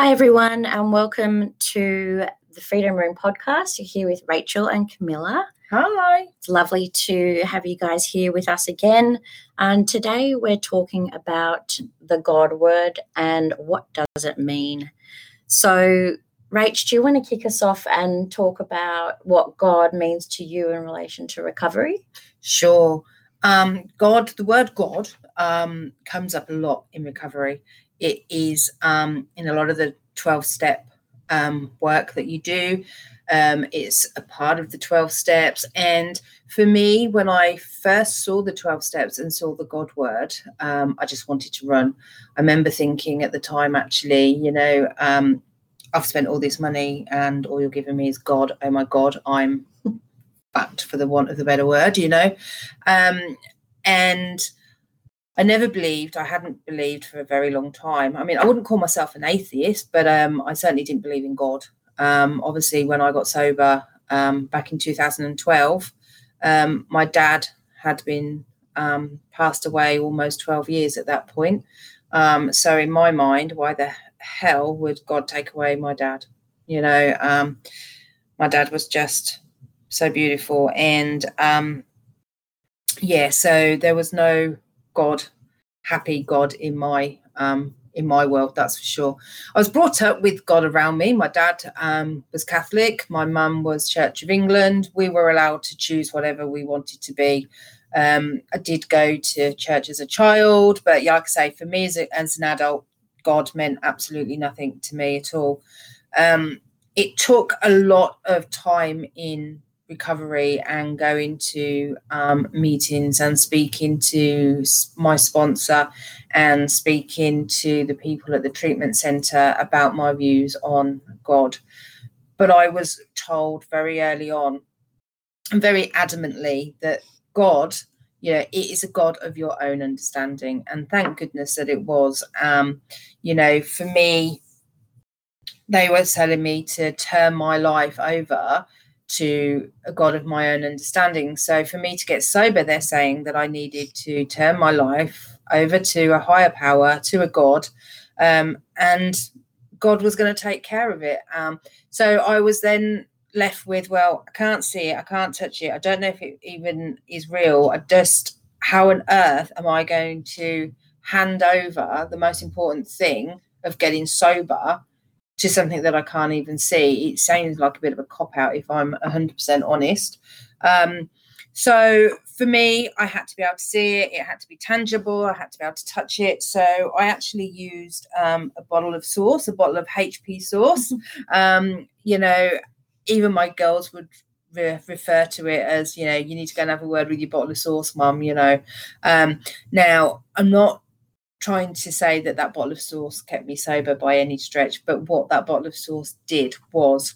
Hi, everyone, and welcome to the Freedom Room podcast. You're here with Rachel and Camilla. Hi. It's lovely to have you guys here with us again. And today we're talking about the God word and what does it mean. So, Rach, do you want to kick us off and talk about what God means to you in relation to recovery? Sure. Um, God, the word God um, comes up a lot in recovery. It is um, in a lot of the 12 step um, work that you do. Um, it's a part of the 12 steps. And for me, when I first saw the 12 steps and saw the God word, um, I just wanted to run. I remember thinking at the time, actually, you know, um, I've spent all this money and all you're giving me is God. Oh my God, I'm fucked for the want of the better word, you know. Um, and I never believed, I hadn't believed for a very long time. I mean, I wouldn't call myself an atheist, but um, I certainly didn't believe in God. Um, obviously, when I got sober um, back in 2012, um, my dad had been um, passed away almost 12 years at that point. Um, so, in my mind, why the hell would God take away my dad? You know, my dad was just so beautiful. And yeah, so there was no God, happy God in my um, in my world, that's for sure. I was brought up with God around me. My dad um, was Catholic, my mum was Church of England. We were allowed to choose whatever we wanted to be. Um, I did go to church as a child, but yeah, like I say, for me as, a, as an adult, God meant absolutely nothing to me at all. Um, it took a lot of time in recovery and going to um, meetings and speaking to my sponsor and speaking to the people at the treatment centre about my views on God. But I was told very early on and very adamantly that God, you know, it is a God of your own understanding. And thank goodness that it was. Um, you know, for me, they were telling me to turn my life over to a God of my own understanding. So for me to get sober, they're saying that I needed to turn my life over to a higher power, to a God, um, and God was going to take care of it. Um, so I was then left with, well, I can't see it, I can't touch it, I don't know if it even is real. I just, how on earth am I going to hand over the most important thing of getting sober to something that I can't even see. It sounds like a bit of a cop out if I'm 100% honest. Um, so for me, I had to be able to see it. It had to be tangible. I had to be able to touch it. So I actually used um, a bottle of sauce, a bottle of HP sauce. Um, you know, even my girls would re- refer to it as, you know, you need to go and have a word with your bottle of sauce, mum. You know, um, now I'm not trying to say that that bottle of sauce kept me sober by any stretch, but what that bottle of sauce did was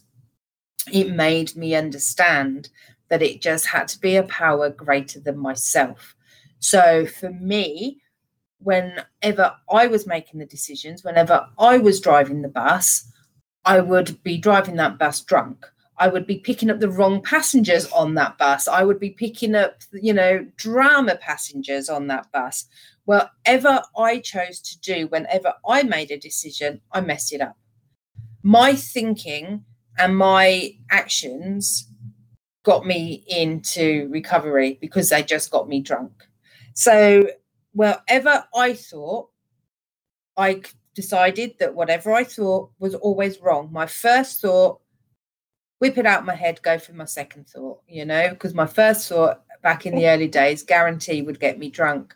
it made me understand that it just had to be a power greater than myself. So for me, whenever I was making the decisions, whenever I was driving the bus, I would be driving that bus drunk. I would be picking up the wrong passengers on that bus. I would be picking up, you know, drama passengers on that bus. Whatever I chose to do, whenever I made a decision, I messed it up. My thinking and my actions got me into recovery because they just got me drunk. So, wherever I thought, I decided that whatever I thought was always wrong. My first thought, whip it out my head, go for my second thought, you know, because my first thought back in the early days, guarantee would get me drunk.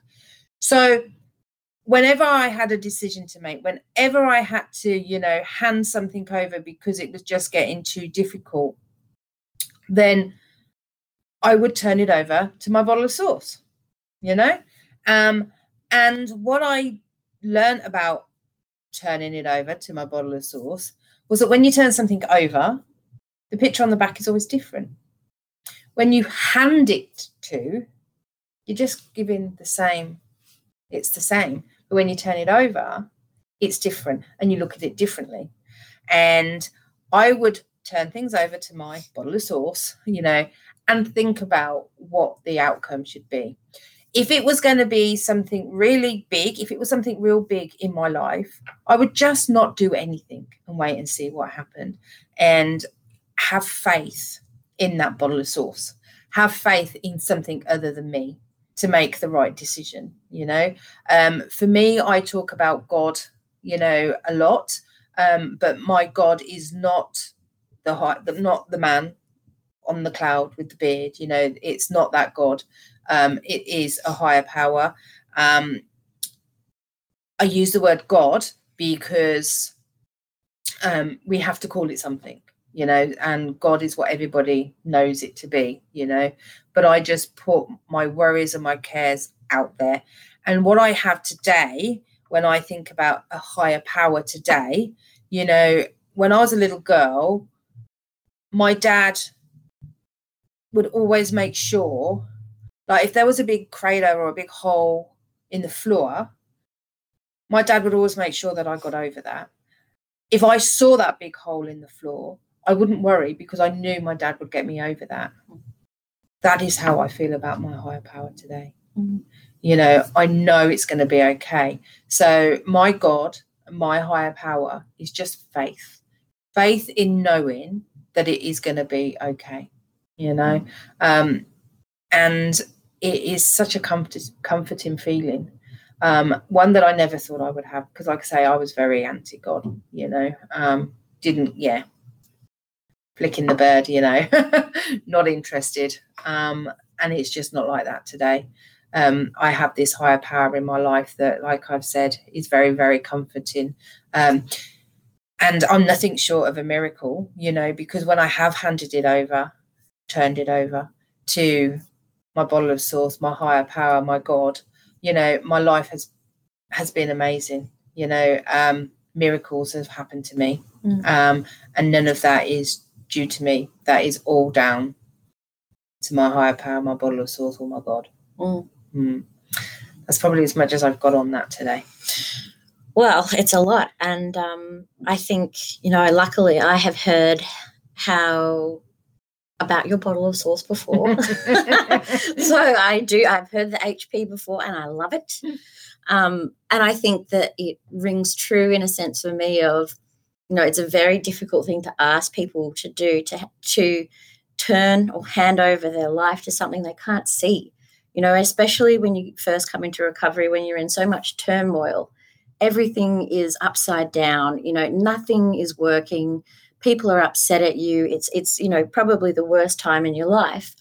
So whenever I had a decision to make, whenever I had to, you know, hand something over because it was just getting too difficult, then I would turn it over to my bottle of sauce, you know? Um, and what I learned about turning it over to my bottle of sauce was that when you turn something over, the picture on the back is always different. When you hand it to, you're just giving the same it's the same. But when you turn it over, it's different and you look at it differently. And I would turn things over to my bottle of sauce, you know, and think about what the outcome should be. if it was going to be something really big, if it was something real big in my life, I would just not do anything and wait and see what happened and have faith in that bottle of sauce. Have faith in something other than me to make the right decision. You know, um, for me, I talk about God, you know, a lot, um, but my God is not the high, not the man on the cloud with the beard. You know, it's not that God. Um, it is a higher power. Um, I use the word God because um, we have to call it something, you know, and God is what everybody knows it to be, you know. But I just put my worries and my cares out there. And what I have today, when I think about a higher power today, you know, when I was a little girl, my dad would always make sure like if there was a big crater or a big hole in the floor, my dad would always make sure that I got over that. If I saw that big hole in the floor, I wouldn't worry because I knew my dad would get me over that. That is how I feel about my higher power today. Mm-hmm. You know, I know it's going to be okay. So, my God, my higher power is just faith faith in knowing that it is going to be okay. You know, mm-hmm. um, and it is such a comfort, comforting feeling. Um, one that I never thought I would have because, like I say, I was very anti God. You know, um, didn't yeah, flicking the bird. You know, not interested. Um, and it's just not like that today. Um, I have this higher power in my life that, like I've said, is very very comforting. Um, and I'm nothing short of a miracle, you know, because when I have handed it over, turned it over to my bottle of sauce, my higher power, my God. You know, my life has has been amazing. You know, um, miracles have happened to me, mm. um, and none of that is due to me. That is all down to my higher power, my bottle of sauce, or my God. Mm. Mm. That's probably as much as I've got on that today. Well, it's a lot, and um, I think you know. Luckily, I have heard how about your bottle of sauce before. so I do, I've heard the HP before and I love it. Um, and I think that it rings true in a sense for me of, you know, it's a very difficult thing to ask people to do to, to turn or hand over their life to something they can't see, you know, especially when you first come into recovery, when you're in so much turmoil, everything is upside down, you know, nothing is working. People are upset at you. It's it's you know probably the worst time in your life.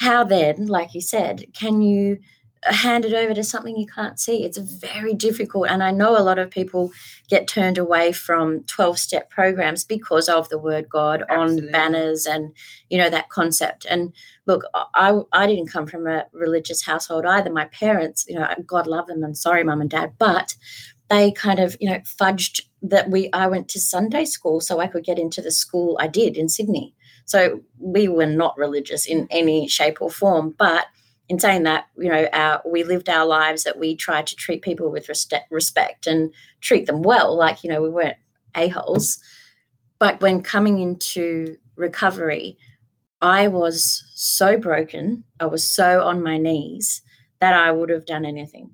How then like you said can you hand it over to something you can't see it's very difficult and i know a lot of people get turned away from 12 step programs because of the word god Absolutely. on banners and you know that concept and look i i didn't come from a religious household either my parents you know god love them and sorry mum and dad but they kind of you know fudged that we I went to Sunday school so I could get into the school I did in Sydney. So we were not religious in any shape or form, but in saying that, you know, our, we lived our lives that we tried to treat people with respect, and treat them well. Like, you know, we weren't a-holes. But when coming into recovery, I was so broken, I was so on my knees that I would have done anything.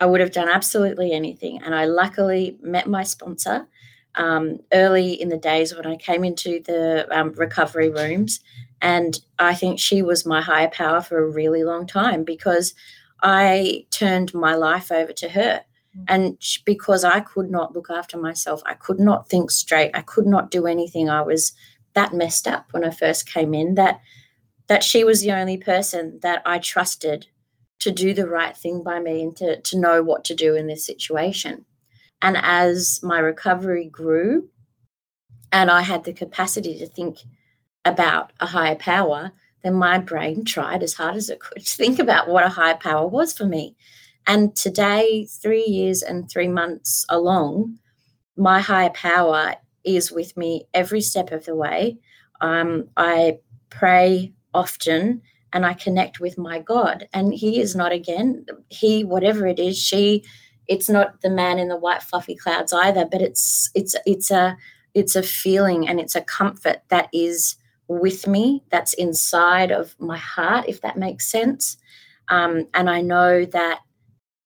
I would have done absolutely anything. And I luckily met my sponsor um, early in the days when I came into the um, recovery rooms. And I think she was my higher power for a really long time because I turned my life over to her. Mm. And because I could not look after myself, I could not think straight, I could not do anything. I was that messed up when I first came in that that she was the only person that I trusted to do the right thing by me and to, to know what to do in this situation. And as my recovery grew and I had the capacity to think about a higher power, then my brain tried as hard as it could to think about what a higher power was for me. And today, three years and three months along, my higher power is with me every step of the way. Um, I pray often and I connect with my God. And He is not, again, He, whatever it is, she, it's not the man in the white fluffy clouds either, but it's it's it's a it's a feeling and it's a comfort that is with me, that's inside of my heart, if that makes sense. um, and I know that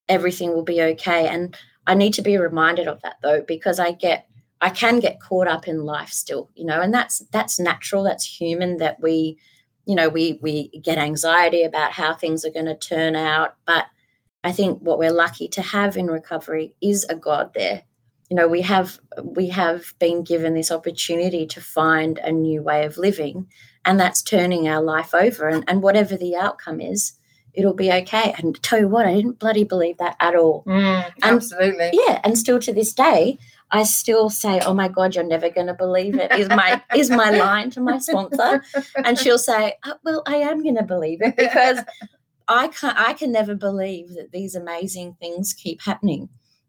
everything will be okay. And I need to be reminded of that though, because I get I can get caught up in life still, you know, and that's that's natural, that's human that we, you know, we we get anxiety about how things are going to turn out. But I think what we're lucky to have in recovery is a God there. You know, we have we have been given this opportunity to find a new way of living, and that's turning our life over. And, and whatever the outcome is, it'll be okay. And tell you what, I didn't bloody believe that at all. Mm, And- absolutely. Yeah, and still to this day, I still say, "Oh my God, you're never going to believe it." Is my is my line to my sponsor, and she'll say, oh, "Well, I am going to believe it because I can I can never believe that these amazing things keep happening."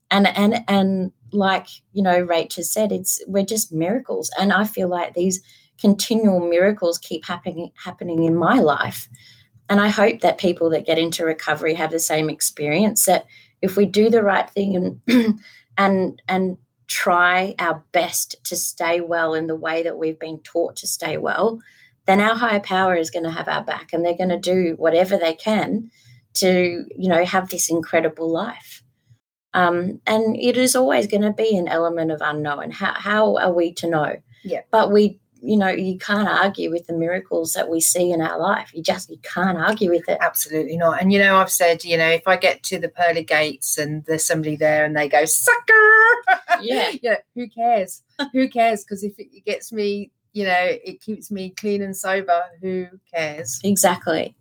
And and and like you know, Rachel said, it's we're just miracles, and I feel like these continual miracles keep happening happening in my life. And I hope that people that get into recovery have the same experience that if we do the right thing and and and try our best to stay well in the way that we've been taught to stay well, then our higher power is going to have our back and they're going to do whatever they can to, you know, have this incredible life. Um, and it is always going to be an element of unknown. How, how are we to know? Yeah. But we, you know, you can't argue with the miracles that we see in our life. You just you can't argue with it. Absolutely not. And you know, I've said, you know, if I get to the pearly gates and there's somebody there and they go, sucker, Yeah. yeah, who cares? who cares? Because if it gets me, you know, it keeps me clean and sober, who cares? Exactly.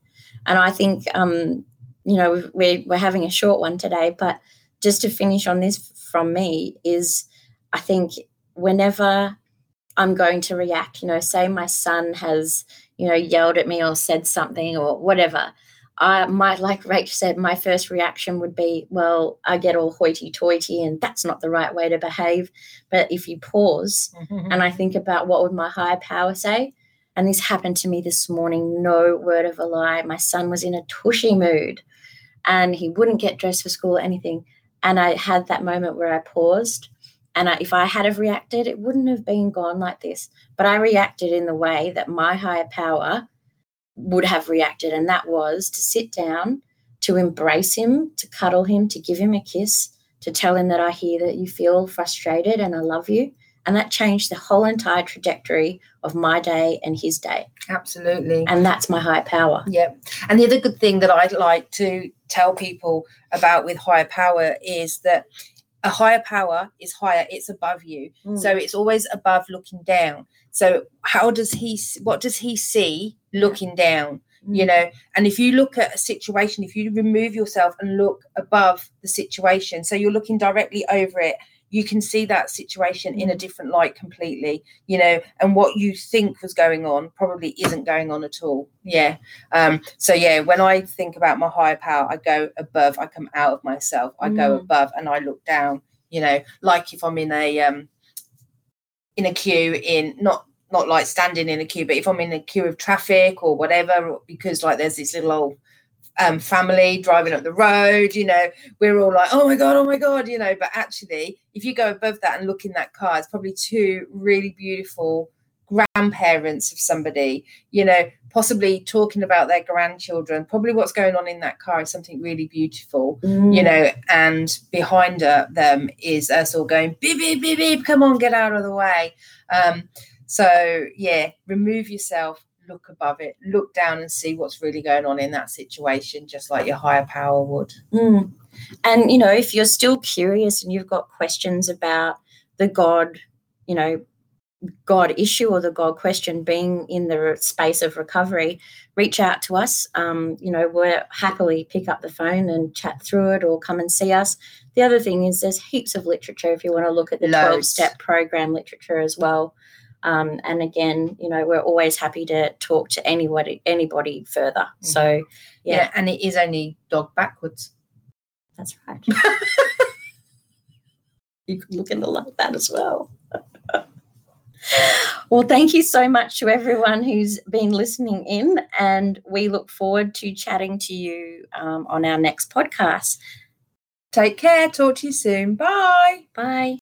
And I think, um, you know, we're, we're having a short one today, but just to finish on this from me is I think whenever I'm going to react, you know, say my son has, you know, yelled at me or said something or whatever, I might, like Rach said, my first reaction would be, well, I get all hoity toity and that's not the right way to behave. But if you pause mm-hmm. and I think about what would my higher power say, and this happened to me this morning, no word of a lie. My son was in a tushy mood and he wouldn't get dressed for school or anything. And I had that moment where I paused. And I, if I had have reacted, it wouldn't have been gone like this. But I reacted in the way that my higher power would have reacted. And that was to sit down, to embrace him, to cuddle him, to give him a kiss, to tell him that I hear that you feel frustrated and I love you. And that changed the whole entire trajectory of my day and his day. Absolutely. And that's my higher power. Yeah. And the other good thing that I'd like to tell people about with higher power is that a higher power is higher, it's above you. Mm. So it's always above looking down. So how does he what does he see looking down? Mm. You know, and if you look at a situation, if you remove yourself and look above the situation, so you're looking directly over it, you can see that situation in a different light completely, you know, and what you think was going on probably isn't going on at all. Yeah. Um, so yeah, when I think about my higher power, I go above, I come out of myself, I go Mm. above and I look down, you know, like if I'm in a um in a queue in not not like standing in a queue, but if I'm in a queue of traffic or whatever, because like there's this little old um, family driving up the road, you know, we're all like, oh my God, oh my God, you know, but actually, if you go above that and look in that car, it's probably two really beautiful grandparents of somebody, you know, possibly talking about their grandchildren. Probably what's going on in that car is something really beautiful Mm. you know, and behind her, them is us all going beep beep beep beep. Come on, get out of the way. Um, so yeah, remove yourself, look above it, look down and see what's really going on in that situation, just like your higher power would. Mm. And, you know, if you're still curious and you've got questions about the God, you know, God issue or the God question being in the space of recovery, reach out to us. Um, you know, we'll happily pick up the phone and chat through it or come and see us. The other thing is there's heaps of literature if you want to look at the 12 step program literature as well. Um, and again, you know, we're always happy to talk to anybody anybody further. So Yeah. Yeah. and it is only dog backwards. That's right. you could look at it like that as well. well, thank you so much to everyone who's been listening in, and we look forward to chatting to you um, on our next podcast. Take care. Talk to you soon. Bye. Bye.